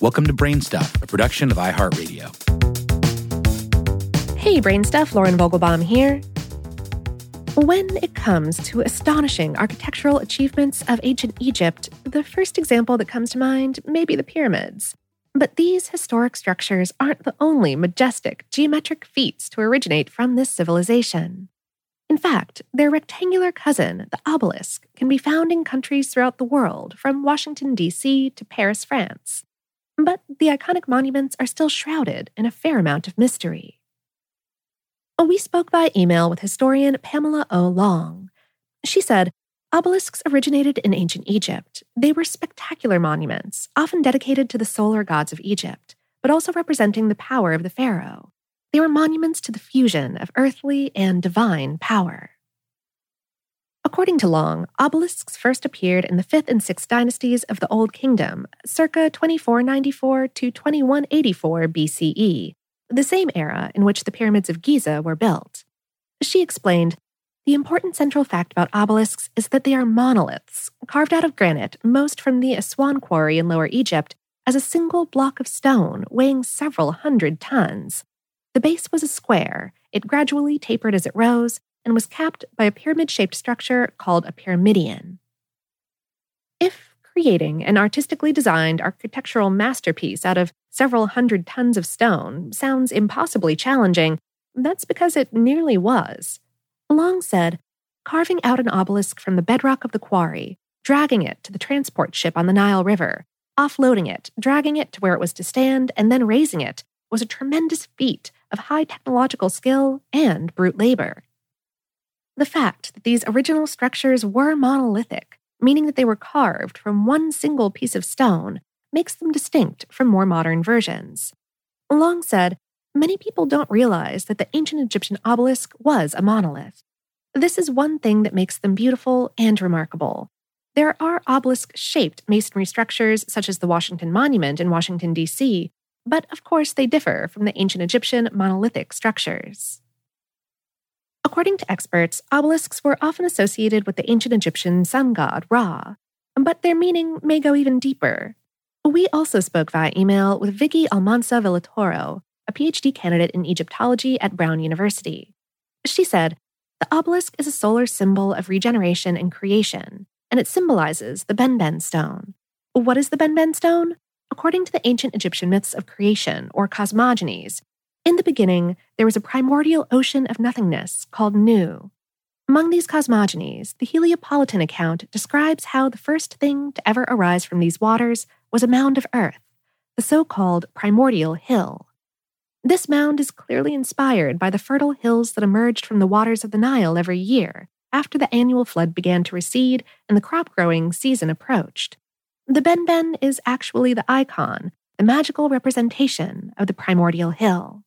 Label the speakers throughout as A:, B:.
A: Welcome to Brainstuff, a production of iHeartRadio.
B: Hey, Brainstuff, Lauren Vogelbaum here. When it comes to astonishing architectural achievements of ancient Egypt, the first example that comes to mind may be the pyramids. But these historic structures aren't the only majestic geometric feats to originate from this civilization. In fact, their rectangular cousin, the obelisk, can be found in countries throughout the world, from Washington, D.C. to Paris, France. But the iconic monuments are still shrouded in a fair amount of mystery. We spoke by email with historian Pamela O. Long. She said, Obelisks originated in ancient Egypt. They were spectacular monuments, often dedicated to the solar gods of Egypt, but also representing the power of the pharaoh. They were monuments to the fusion of earthly and divine power. According to Long, obelisks first appeared in the 5th and 6th dynasties of the Old Kingdom, circa 2494 to 2184 BCE, the same era in which the pyramids of Giza were built. She explained The important central fact about obelisks is that they are monoliths, carved out of granite, most from the Aswan quarry in Lower Egypt, as a single block of stone weighing several hundred tons. The base was a square, it gradually tapered as it rose, and was capped by a pyramid shaped structure called a pyramidion. If creating an artistically designed architectural masterpiece out of several hundred tons of stone sounds impossibly challenging, that's because it nearly was. Long said, carving out an obelisk from the bedrock of the quarry, dragging it to the transport ship on the Nile River, offloading it, dragging it to where it was to stand, and then raising it was a tremendous feat of high technological skill and brute labor. The fact that these original structures were monolithic, meaning that they were carved from one single piece of stone, makes them distinct from more modern versions. Long said, many people don't realize that the ancient Egyptian obelisk was a monolith. This is one thing that makes them beautiful and remarkable. There are obelisk shaped masonry structures, such as the Washington Monument in Washington, D.C., but of course they differ from the ancient Egyptian monolithic structures. According to experts, obelisks were often associated with the ancient Egyptian sun god Ra, but their meaning may go even deeper. We also spoke via email with Vicky Almanza Villatoro, a PhD candidate in Egyptology at Brown University. She said, The obelisk is a solar symbol of regeneration and creation, and it symbolizes the Benben stone. What is the Benben stone? According to the ancient Egyptian myths of creation, or cosmogonies, in the beginning there was a primordial ocean of nothingness called Nu. Among these cosmogonies, the Heliopolitan account describes how the first thing to ever arise from these waters was a mound of earth, the so called primordial hill. This mound is clearly inspired by the fertile hills that emerged from the waters of the Nile every year after the annual flood began to recede and the crop growing season approached. The Benben is actually the icon, the magical representation of the primordial hill.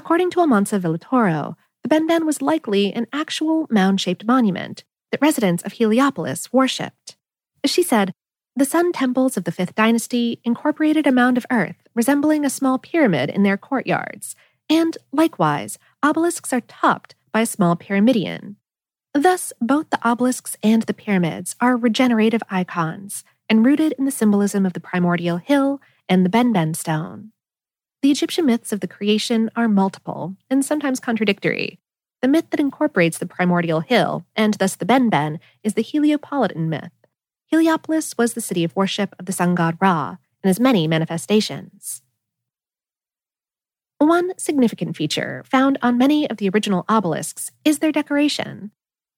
B: According to Almanza Villatoro, the Benben was likely an actual mound shaped monument that residents of Heliopolis worshipped. She said, The sun temples of the Fifth Dynasty incorporated a mound of earth resembling a small pyramid in their courtyards, and likewise, obelisks are topped by a small pyramidion, Thus, both the obelisks and the pyramids are regenerative icons and rooted in the symbolism of the primordial hill and the Benben stone. The Egyptian myths of the creation are multiple and sometimes contradictory. The myth that incorporates the primordial hill, and thus the Benben, is the Heliopolitan myth. Heliopolis was the city of worship of the sun god Ra and has many manifestations. One significant feature found on many of the original obelisks is their decoration.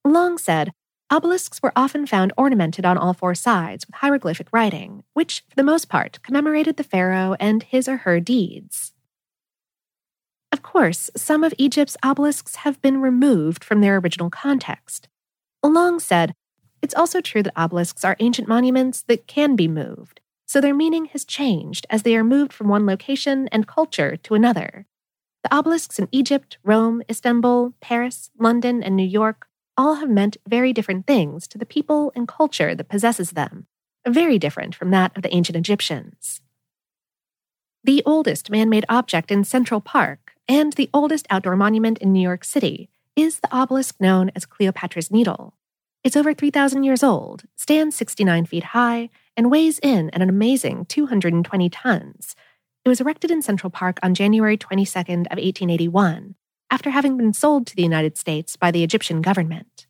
B: Long said, obelisks were often found ornamented on all four sides with hieroglyphic writing, which, for the most part, commemorated the pharaoh and his or her deeds. Of course, some of Egypt's obelisks have been removed from their original context. Long said, it's also true that obelisks are ancient monuments that can be moved, so their meaning has changed as they are moved from one location and culture to another. The obelisks in Egypt, Rome, Istanbul, Paris, London, and New York all have meant very different things to the people and culture that possesses them, very different from that of the ancient Egyptians. The oldest man made object in Central Park and the oldest outdoor monument in New York City is the obelisk known as Cleopatra's Needle. It's over 3,000 years old, stands 69 feet high, and weighs in at an amazing 220 tons. It was erected in Central Park on January 22nd of 1881, after having been sold to the United States by the Egyptian government.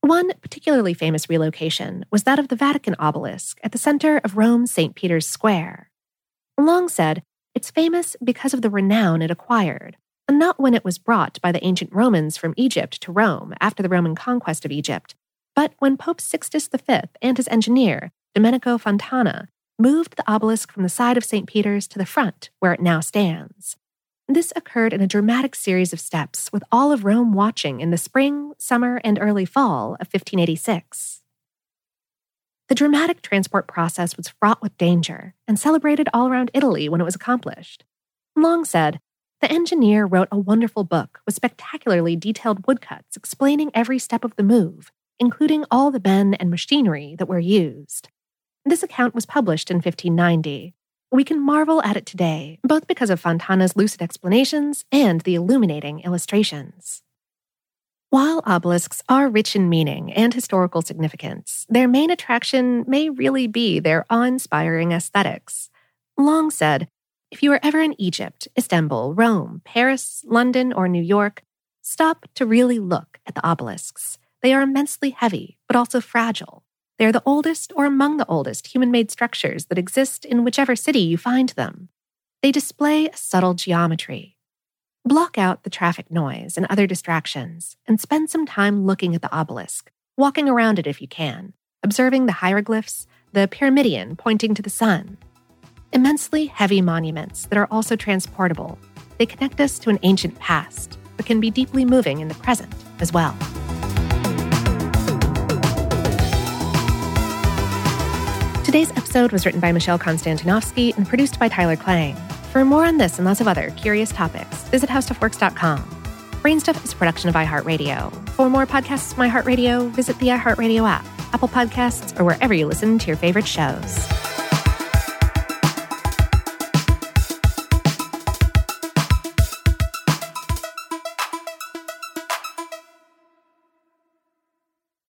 B: One particularly famous relocation was that of the Vatican obelisk at the center of Rome's St. Peter's Square. Long said it's famous because of the renown it acquired, and not when it was brought by the ancient Romans from Egypt to Rome after the Roman conquest of Egypt, but when Pope Sixtus V and his engineer, Domenico Fontana, moved the obelisk from the side of St. Peter's to the front, where it now stands. This occurred in a dramatic series of steps, with all of Rome watching in the spring, summer, and early fall of 1586. The dramatic transport process was fraught with danger and celebrated all around Italy when it was accomplished. Long said, the engineer wrote a wonderful book with spectacularly detailed woodcuts explaining every step of the move, including all the men and machinery that were used. This account was published in 1590. We can marvel at it today, both because of Fontana's lucid explanations and the illuminating illustrations. While obelisks are rich in meaning and historical significance, their main attraction may really be their awe inspiring aesthetics. Long said, if you are ever in Egypt, Istanbul, Rome, Paris, London, or New York, stop to really look at the obelisks. They are immensely heavy, but also fragile. They are the oldest or among the oldest human made structures that exist in whichever city you find them. They display a subtle geometry. Block out the traffic noise and other distractions and spend some time looking at the obelisk, walking around it if you can, observing the hieroglyphs, the pyramidion pointing to the sun, Immensely heavy monuments that are also transportable. They connect us to an ancient past, but can be deeply moving in the present as well. Today's episode was written by Michelle Konstantinovsky and produced by Tyler Klang. For more on this and lots of other curious topics, visit howstuffworks.com. Brainstuff is a production of iHeartRadio. For more podcasts from iHeartRadio, visit the iHeartRadio app, Apple Podcasts, or wherever you listen to your favorite shows.